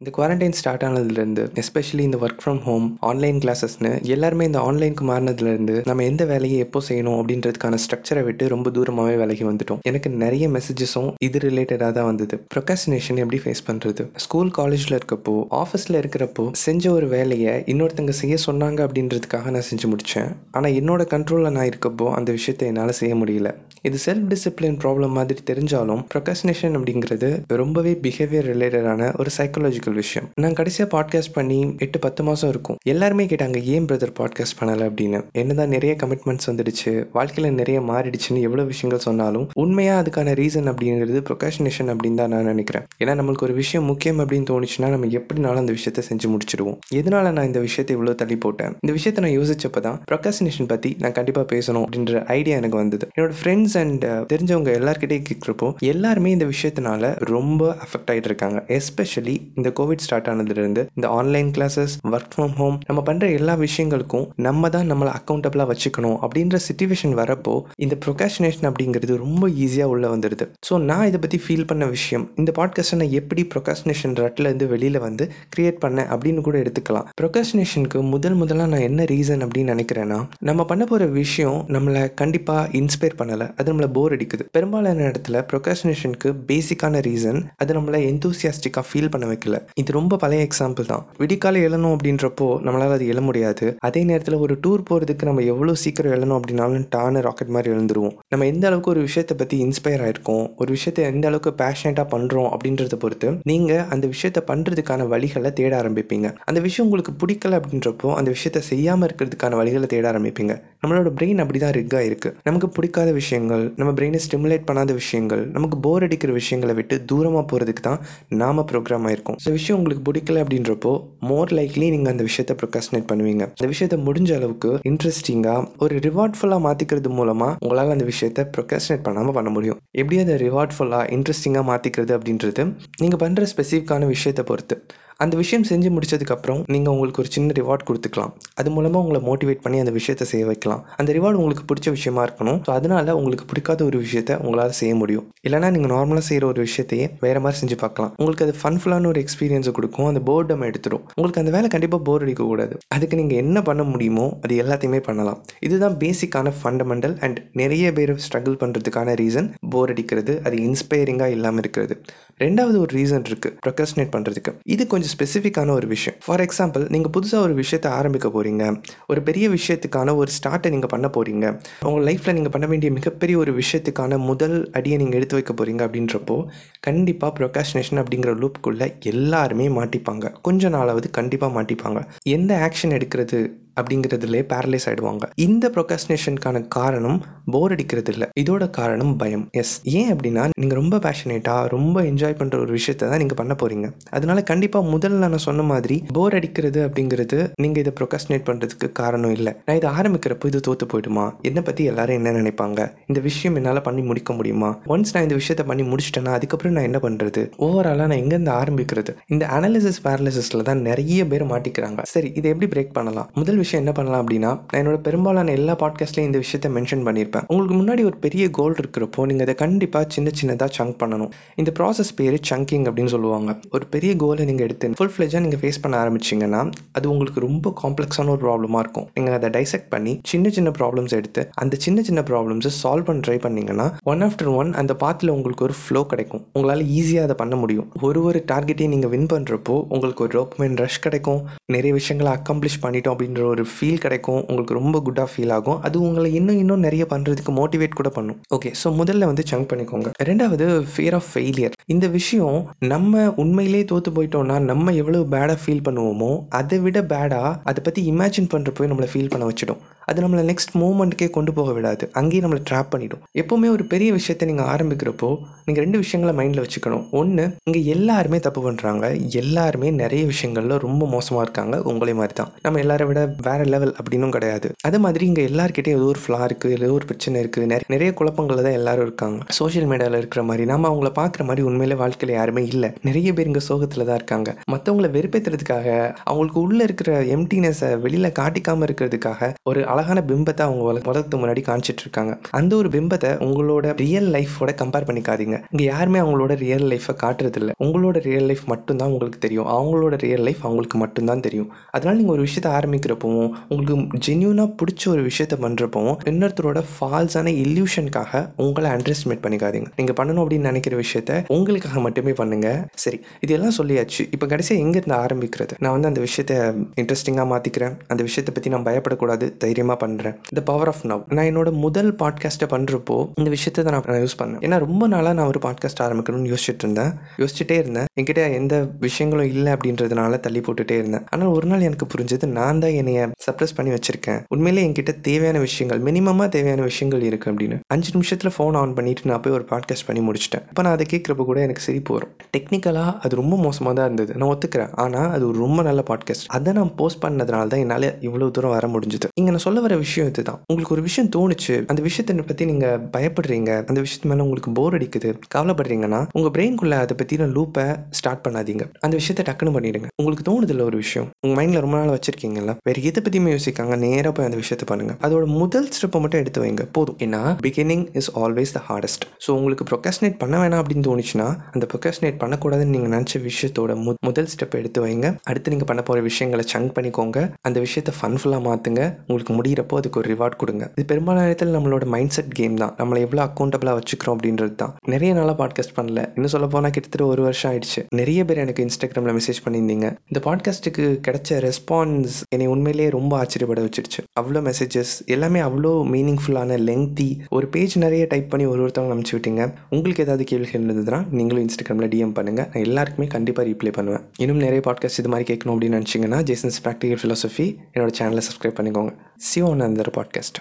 இந்த quarantine start ஆனதுலேருந்து especially இந்த ஒர்க் ஃப்ரம் ஹோம் ஆன்லைன் கிளாஸஸ்னு எல்லாருமே இந்த ஆன்லைனுக்கு மாறினதுலேருந்து நம்ம எந்த வேலையை எப்போ செய்யணும் அப்படின்றதுக்கான ஸ்ட்ரக்சரை விட்டு ரொம்ப தூரமாகவே விலகி வந்துட்டோம். எனக்கு நிறைய மெசேஜஸும் இது ரிலேட்டடாக தான் வந்தது. ப்ரொகாசினேஷன் எப்படி ஃபேஸ் பண்ணுறது ஸ்கூல் காலேஜில் இருக்கப்போ ஆஃபீஸில் இருக்கிறப்போ செஞ்ச ஒரு வேலையை இன்னொருத்தங்க செய்ய சொன்னாங்க அப்படின்றதுக்காக நான் செஞ்சு முடித்தேன் ஆனால் என்னோட கண்ட்ரோலில் நான் இருக்கப்போ அந்த விஷயத்தை என்னால் செய்ய முடியல. இது செல்ஃப் டிசிப்ளின் ப்ராப்ளம் மாதிரி தெரிஞ்சாலும் ப்ரொகாசினேஷன் அப்படிங்கிறது ரொம்பவே பிஹேவியர் ரிலேட்டடான ஒரு சைக்காலஜிக்கல் விஷயம். நான் கடைசியாக பாட்காஸ்ட் பண்ணி எட்டு பத்து மாதம் இருக்கும். எல்லாருமே கேட்டாங்க ஏன் பிரதர் பாட்காஸ்ட் பண்ணலை? அப்படின்னு. என்னதான் நிறைய கமிட்மெண்ட்ஸ் வந்துடுச்சு. வாழ்க்கையில் நிறைய மாறிடுச்சுன்னு எவ்வளோ விஷயங்கள் சொன்னாலும் உண்மையாக அதுக்கான ரீசன் அப்படிங்கிறது ப்ரொகாஷினேஷன் அப்படின்னு தான் நான் நினைக்கிறேன். ஏன்னா நம்மளுக்கு ஒரு விஷயம் முக்கியம் அப்படின்னு தோணுச்சுன்னா நம்ம எப்படினாலும் அந்த விஷயத்தை செஞ்சு முடிச்சிடுவோம். எதனால நான் இந்த விஷயத்தை இவ்வளோ தள்ளி போட்டேன்? இந்த விஷயத்தை நான் யோசிச்சப்போ தான் ப்ரொகாசினேஷன் பற்றி நான் கண்டிப்பாக பேசணும் அப்படின்ற ஐடியா எனக்கு வந்தது. என்னோட ஃப்ரெண்ட்ஸ் அண்ட் uh, தெரிஞ்சவங்க எல்லாருக்கிட்டே கேட்குறப்போ எல்லாருமே இந்த விஷயத்தினால ரொம்ப அஃபெக்ட் ஆகிட்டு இருக்காங்க. எஸ்பெஷலி இந்த கோவிட் ஸ்டார்ட் ஆனதுலேருந்து இந்த online classes work from home நம்ம பண்ணுற எல்லா விஷயங்களுக்கும் நம்ம தான் நம்மளை அக்கௌண்டபிளாக வச்சுக்கணும் அப்படின்ற சுச்சுவேஷன் வரப்போ இந்த ப்ரொகாஷினேஷன் அப்படிங்கிறது ரொம்ப ஈஸியாக உள்ளே வந்துடுது. ஸோ நான் இதை பற்றி ஃபீல் பண்ண விஷயம் இந்த பாட்காஸ்ட்டை நான் எப்படி ப்ரொகாஷினேஷன் ரட்லேருந்து வெளியில் வந்து கிரியேட் பண்ணேன் அப்படின்னு கூட எடுத்துக்கலாம். ப்ரொகாஷினேஷனுக்கு முதல் முதலாக நான் என்ன ரீசன் அப்படின்னு நினைக்கிறேன்னா நம்ம பண்ண போகிற விஷயம் நம்மளை கண்டிப்பாக இன்ஸ்பயர் பண்ணலை அது நம்மளை போர் அடிக்குது. பெரும்பாலான இடத்துல ப்ரொகாஷினேஷனுக்கு பேசிக்கான ரீசன் அது நம்மளை எந்தூசியாஸ்டிக்காக ஃபீல் பண்ண வைக்கல. இது ரொம்ப பழைய எக்ஸாம்பிள் தான். விடிக்கால எழணும் அப்படின்றப்போ நம்மளால் அது எழ முடியாது. அதே நேரத்தில் ஒரு டூர் போகிறதுக்கு நம்ம எவ்வளோ சீக்கிரம் எழணும் அப்படின்னாலும் டானு ராக்கெட் மாதிரி எழுந்துருவோம். நம்ம எந்த அளவுக்கு ஒரு விஷயத்தை பற்றி இன்ஸ்பயர் ஆயிருக்கோம் ஒரு விஷயத்தை எந்த அளவுக்கு பேஷனேட்டாக பண்ணுறோம் அப்படின்றத பொறுத்து நீங்கள் அந்த விஷயத்தை பண்ணுறதுக்கான வழிகளை தேட ஆரம்பிப்பீங்க. அந்த விஷயம் உங்களுக்கு பிடிக்கல அப்படின்றப்போ அந்த விஷயத்தை செய்யாமல் இருக்கிறதுக்கான வழிகளை தேட ஆரம்பிப்பீங்க. நம்மளோட பிரெயின் அப்படி தான் ரிக்காக இருக்குது நமக்கு பிடிக்காத விஷயங்கள் நம்ம பிரெயினை ஸ்டிமுலேட் பண்ணாத விஷயங்கள் நமக்கு போர் அடிக்கிற விஷயங்களை விட்டு தூரமாக போகிறதுக்கு தான் நாம ப்ரோக்ராம் ஆயிருக்கோம். ஸோ விஷயம் உங்களுக்கு பிடிக்கல அப்படின்றப்போ மோர் லைக்லி நீங்கள் அந்த விஷயத்த ப்ரொகாஸ்டினேட் பண்ணுவீங்க. அந்த விஷயத்த முடிஞ்ச அளவுக்கு இன்ட்ரெஸ்டிங்காக ஒரு ரிவார்ட்ஃபுல்லாக மாற்றிக்கிறது மூலமாக உங்களால் அந்த விஷயத்த ப்ரொகாஸ்டினேட் பண்ணாமல் பண்ண முடியும். எப்படி அதை ரிவார்ட்ஃபுல்லாக இன்ட்ரெஸ்டிங்காக மாற்றிக்கிறது அப்படின்றது நீங்கள் பண்ணுற ஸ்பெசிஃபிக்கான விஷயத்தை பொறுத்து. அந்த விஷயம் செஞ்சு முடிச்சதுக்கப்புறம் நீங்கள் உங்களுக்கு ஒரு சின்ன ரிவார்ட் கொடுத்துக்கலாம். அது மூலமாக உங்களை மோட்டிவேட் பண்ணி அந்த விஷயத்தை செய்ய வைக்கலாம். அந்த ரிவார்டு உங்களுக்கு பிடிச்ச விஷயமா இருக்கணும். ஸோ அதனால உங்களுக்கு பிடிக்காத ஒரு விஷயத்த உங்களால் செய்ய முடியும். இல்லைனா நீங்கள் நார்மலாக செய்கிற ஒரு விஷயத்தையே வேறு மாதிரி செஞ்சு பார்க்கலாம். உங்களுக்கு அது ஃபன்ஃபுல்லான ஒரு எக்ஸ்பீரியன்ஸை கொடுக்கும். அந்த போர்டம் எடுத்துடும் உங்களுக்கு அந்த வேலை கண்டிப்பாக போர் அடிக்கக்கூடாது அதுக்கு நீங்கள் என்ன பண்ண முடியுமோ அது எல்லாத்தையுமே பண்ணலாம். இதுதான் பேசிக்கான ஃபண்டமெண்டல் அண்ட் நிறைய பேர் ஸ்ட்ரகிள் பண்ணுறதுக்கான ரீசன் போர் அடிக்கிறது அது இன்ஸ்பைரிங்காக இல்லாமல் இருக்கிறது. ரெண்டாவது ஒரு ரீசன் இருக்குது ப்ரொக்ரஸ்னேட் பண்ணுறதுக்கு இது கொஞ்சம் ஸ்பெசிஃபிக்கான ஒரு விஷயம். ஃபார் எக்ஸாம்பிள் நீங்கள் புதுசாக ஒரு விஷயத்தை ஆரம்பிக்க போகிறீங்க ஒரு பெரிய விஷயத்துக்கான ஒரு ஸ்டார்ட்டை நீங்கள் பண்ண போகிறீங்க உங்கள் லைஃப்பில் நீங்கள் பண்ண வேண்டிய மிகப்பெரிய ஒரு விஷயத்துக்கான முதல் அடியை நீங்கள் எடுத்து வைக்க போகிறீங்க அப்படின்றப்போ கண்டிப்பாக ப்ரொக்காஸ்டினேஷன் அப்படிங்கிற லூப்புக்குள்ளே எல்லாருமே மாட்டிப்பாங்க. கொஞ்ச நாளாவது கண்டிப்பாக மாட்டிப்பாங்க. எந்த ஆக்ஷன் எடுக்கிறது அப்படிங்கிறதுலே பேரலைஸ் ஆகிடுவாங்க இந்த ப்ரொகாஸ்டினேஷனுக்கான காரணம் போர் அடிக்கிறது இல்லை இதோட காரணம் பயம். எஸ் ஏன் அப்படின்னா நீங்கள் ரொம்ப பேஷனேட்டாக ரொம்ப என்ஜாய் பண்ணுற ஒரு விஷயத்த தான் நீங்கள் பண்ண போகிறீங்க அதனால கண்டிப்பாக முதல்ல நான் சொன்ன மாதிரி போர் அடிக்கிறது அப்படிங்கிறது நீங்கள் இதை ப்ரொகாஸ்டினேட் பண்ணுறதுக்கு காரணம் இல்லை. நான் இதை ஆரம்பிக்கிறப்போ இது தோற்று போயிடுமா? என்னை பற்றி எல்லாரும் என்ன நினைப்பாங்க? இந்த விஷயம் என்னால் பண்ணி முடிக்க முடியுமா? ஒன்ஸ் நான் இந்த விஷயத்த பண்ணி முடிச்சிட்டேன்னா அதுக்கப்புறம் நான் என்ன பண்ணுறது ஓவராலாக நான் எங்கேருந்து ஆரம்பிக்கிறது? இந்த அனாலிசிஸ் பேரலிசிஸில் தான் நிறைய பேர் மாட்டிக்கிறாங்க. சரி இதை எப்படி பிரேக் பண்ணலாம்? முதல் விஷயம் என்ன பண்ணலாம் அப்படின்னா நான் என்னோட பெரும்பாலான எல்லா பாட்காஸ்ட்லையும் இந்த விஷயத்தை மென்ஷன் பண்ணியிருப்பேன். உங்களுக்கு முன்னாடி ஒரு பெரிய கோல் இருக்கிறப்போ நீங்கள் அதை கண்டிப்பாக சின்ன சின்னதாக சங்க் பண்ணணும். இந்த ப்ராசஸ் பேர் சங்கிங் அப்படின்னு சொல்லுவாங்க. ஒரு பெரிய கோலை நீங்கள் எடுத்து ஃபுல் ஃப்ளெஜாக நீங்கள் ஃபேஸ் பண்ண ஆரம்பிச்சிங்கன்னா அது உங்களுக்கு ரொம்ப காம்ப்ளெக்ஸான ஒரு ப்ராப்ளமாக இருக்கும். நீங்கள் அதை டைசெக்ட் பண்ணி சின்ன சின்ன ப்ராப்ளம்ஸ் எடுத்து அந்த சின்ன சின்ன ப்ராப்ளம்ஸை சால்வ் பண்ண ட்ரை பண்ணிங்கன்னா ஒன் ஆஃப்டர் ஒன் அந்த பாத்தில் உங்களுக்கு ஒரு ஃப்ளோ கிடைக்கும். உங்களால் ஈஸியாக அதை பண்ண முடியும். ஒரு ஒரு டார்கெட்டையும் நீங்கள் வின் பண்ணுறப்போ உங்களுக்கு ஒரு டோப்மைன் ரஷ் கிடைக்கும். நிறைய விஷயங்களை அக்கம்ப்ளிஷ் பண்ணிட்டோம் அப்படின்ற ஒரு ஒரு ஃபீல் கிடைக்கும் உங்களுக்கு ரொம்ப குட்டாக ஃபீல் ஆகும். அது உங்களை இன்னும் இன்னும் நிறைய பண்ணுறதுக்கு மோட்டிவேட் கூட பண்ணும். ஓகே ஸோ முதல்ல வந்து சங்க் பண்ணிக்கோங்க. ரெண்டாவது ஃபியர் ஆஃப் ஃபெயிலியர் இந்த விஷயம் நம்ம உண்மையிலே தோற்று போயிட்டோம்னா நம்ம எவ்வளோ பேடாக ஃபீல் பண்ணுவோமோ அதை விட பேடாக அதை பற்றி இமேஜின் பண்ணுறப்போ நம்மளை ஃபீல் பண்ண வச்சிடும். அது நம்மளை நெக்ஸ்ட் மூமெண்ட்டுக்கே கொண்டு போக விடாது. அங்கேயே நம்மளை ட்ராப் பண்ணிடும். எப்போவுமே ஒரு பெரிய விஷயத்தை நீங்கள் ஆரம்பிக்கிறப்போ நீங்கள் ரெண்டு விஷயங்களை மைண்டில் வச்சுக்கணும். ஒன்று இங்கே எல்லாருமே தப்பு பண்ணுறாங்க எல்லாருமே நிறைய விஷயங்களில் ரொம்ப மோசமாக இருக்காங்க. உங்களே மாதிரி தான் நம்ம எல்லாரை விட வேற லெவல் அப்படின்னும் கிடையாது. அதே மாதிரி இங்கே எல்லாருக்கிட்டையும் ஏதோ ஒரு ஃப்ளா இருக்குது ஏதோ ஒரு பிரச்சனை இருக்குது நிறைய நிறைய குழப்பங்களில் தான் எல்லாரும் இருக்காங்க. சோஷியல் மீடியாவில் இருக்கிற மாதிரி நம்ம அவங்கள பார்க்குற மாதிரி உண்மையிலே வாழ்க்கையில் யாருமே இல்லை. நிறைய பேர் இங்கே சோகத்தில் தான் இருக்காங்க. மற்றவங்களை வெறுப்பேற்றுறதுக்காக அவங்களுக்கு உள்ளே இருக்கிற எம்டினஸை வெளியில் காட்டிக்காமல் இருக்கிறதுக்காக ஒரு அழகான பிம்பத்தை அவங்க வள உலகத்துக்கு முன்னாடி காமிச்சிட்டு இருக்காங்க. அந்த ஒரு பிம்பத்தை உங்களோட ரியல் லைஃபோட கம்பேர் பண்ணிக்காதீங்க. இங்கே யாருமே அவங்களோட ரியல் லைஃப்பை காட்டுறதில்ல உங்களோட ரியல் லைஃப் மட்டும்தான் உங்களுக்கு தெரியும். அவங்களோட ரியல் லைஃப் அவங்களுக்கு மட்டும்தான் தெரியும். அதனால நீங்கள் ஒரு விஷயத்தை பண்ணுறப்பவும் உங்களுக்கு ஜென்யூனாக பிடிச்ச ஒரு விஷயத்த பண்ணுறப்பவும் இன்னொருத்தரோட ஃபால்ஸான இல்யூஷனுக்காக உங்களை அண்டர்ஸ்டிமேட் பண்ணிக்காதீங்க. நீங்கள் பண்ணணும் அப்படின்னு நினைக்கிற விஷயத்த உங்களுக்காக மட்டுமே பண்ணுங்கள் சரி இதெல்லாம் சொல்லியாச்சு. இப்போ கடைசியாக எங்கேருந்து ஆரம்பிக்கிறது? நான் வந்து அந்த விஷயத்த இன்ட்ரெஸ்டிங்காக மாற்றிக்கிறேன் அந்த விஷயத்தை பற்றி நான் பயப்படக்கூடாது. தைரியமாக பண்ணுறேன் த பவர் ஆஃப் நவ் நான் என்னோட முதல் பாட்காஸ்ட்டை பண்ணுறப்போ இந்த விஷயத்தை நான் யூஸ் பண்ணேன். ஏன்னா ரொம்ப நாளாக நான் ஒரு பாட்காஸ்ட் ஆரம்பிக்கணும்னு யோசிச்சுட்டு இருந்தேன். யோசிச்சுட்டே இருந்தேன். என்கிட்ட எந்த விஷயங்களும் இல்லை அப்படின்றதுனால தள்ளி போட்டுகிட்டே இருந்தேன். ஆனால் ஒரு நாள் எனக்கு புரிஞ்சது நான் தான் என்னை என்னைய சப்ரஸ் பண்ணி வச்சிருக்கேன். உண்மையிலே என்கிட்ட தேவையான விஷயங்கள் மினிமமாக தேவையான விஷயங்கள் இருக்குது அப்படின்னு. அஞ்சு நிமிஷத்தில் ஃபோன் ஆன் பண்ணிட்டு நான் போய் ஒரு பாட்காஸ்ட் பண்ணி முடிச்சிட்டேன். இப்போ நான் அதை கேட்குறப்ப கூட எனக்கு சிரிப்பு வரும். டெக்னிக்கலாக அது ரொம்ப மோசமாக தான் இருந்தது. நான் ஒத்துக்கிறேன். ஆனால் அது ஒரு ரொம்ப நல்ல பாட்காஸ்ட் அதை நான் போஸ்ட் பண்ணதுனால தான் என்னால் இவ்வளோ தூரம் வர முடிஞ்சது. இங்கே நான் சொல்ல வர விஷயம் இதுதான். உங்களுக்கு ஒரு விஷயம் தோணுச்சு. அந்த விஷயத்தை பற்றி நீங்கள் பயப்படுறீங்க. அந்த விஷயத்து மேலே உங்களுக்கு போர் அடிக்குது கவலைப்படுறீங்கன்னா உங்கள் பிரெயின்குள்ளே அதை பற்றின லூப்பை ஸ்டார்ட் பண்ணாதீங்க. அந்த விஷயத்தை டக்குன்னு பண்ணிடுங்க. உங்களுக்கு தோணுதில்ல ஒரு விஷயம்? உங்கள் மைண்டில் ரொம்ப நாள் வச்சிருக்கீங்கல்ல? வேறு எதை பற்றியுமே யோசிக்காங்க நேராக போய் அந்த விஷயத்தை பண்ணுங்க. அதோட முதல் ஸ்டெப்பை மட்டும் எடுத்து வைங்க. போதும். ஏன்னா beginning is always the hardest so உங்களுக்கு ப்ரொகாஸ்னேட் பண்ண வேணாம் அப்படின்னு தோணுச்சுன்னா அந்த ப்ரொகாஸ்னேட் பண்ணக்கூடாதுன்னு நீங்கள் நினச்ச விஷயத்தோட மு முதல் ஸ்டெப் எடுத்து வைங்க. அடுத்து நீங்கள் பண்ண போகிற விஷயங்களை சங்க் பண்ணிக்கோங்க. அந்த விஷயத்தை ஃபன்ஃபுல்லாக மாற்றுங்க உங்களுக்கு முடிகிறப்போ அதுக்கு ஒரு ரிவார்ட் கொடுங்க. இது பெரும்பாலான நேரத்தில் நம்மளோட மைண்ட் செட் கேம் தான். நம்மளை எவ்வளோ அக்கௌண்டபிளாக வச்சுக்கிறோம் அப்படின்றது தான். நிறைய நாளாக பாட்காஸ்ட் பண்ணல. இன்னும் சொல்ல போனால் கிட்டத்தட்ட ஒரு வருஷம் ஆயிடுச்சு. நிறைய பேர் எனக்கு இன்ஸ்டாகிராமில் மெசேஜ் பண்ணியிருந்தீங்க. இந்த பாட்காஸ்ட்டுக்கு கிடைச்ச ரெஸ்பான்ஸ் என்னை உண்மையில் உண்மையிலேயே ரொம்ப ஆச்சரியப்பட வச்சிருச்சு. அவ்வளோ மெசேஜஸ் எல்லாமே அவ்வளோ மீனிங்ஃபுல்லான லெங்தி ஒரு பேஜ் நிறைய டைப் பண்ணி ஒரு ஒருத்தவங்க அனுப்பிச்சு விட்டீங்க. உங்களுக்கு ஏதாவது கேள்விகள் இருந்ததுன்னா நீங்களும் இன்ஸ்டாகிராமில் டிஎம் பண்ணுங்கள் நான் எல்லாருக்குமே கண்டிப்பாக ரீப்ளை பண்ணுவேன். இன்னும் நிறைய பாட்காஸ்ட் இது மாதிரி கேட்கணும் அப்படின்னு நினச்சிங்கன்னா ஜேசன்ஸ் ப்ராக்டிகல் ஃபிலாசபி என்னோட சேனலை சப்ஸ்கிரைப் பண்ணிக்கோங்க. சிவன் அந்த பாட்காஸ்ட்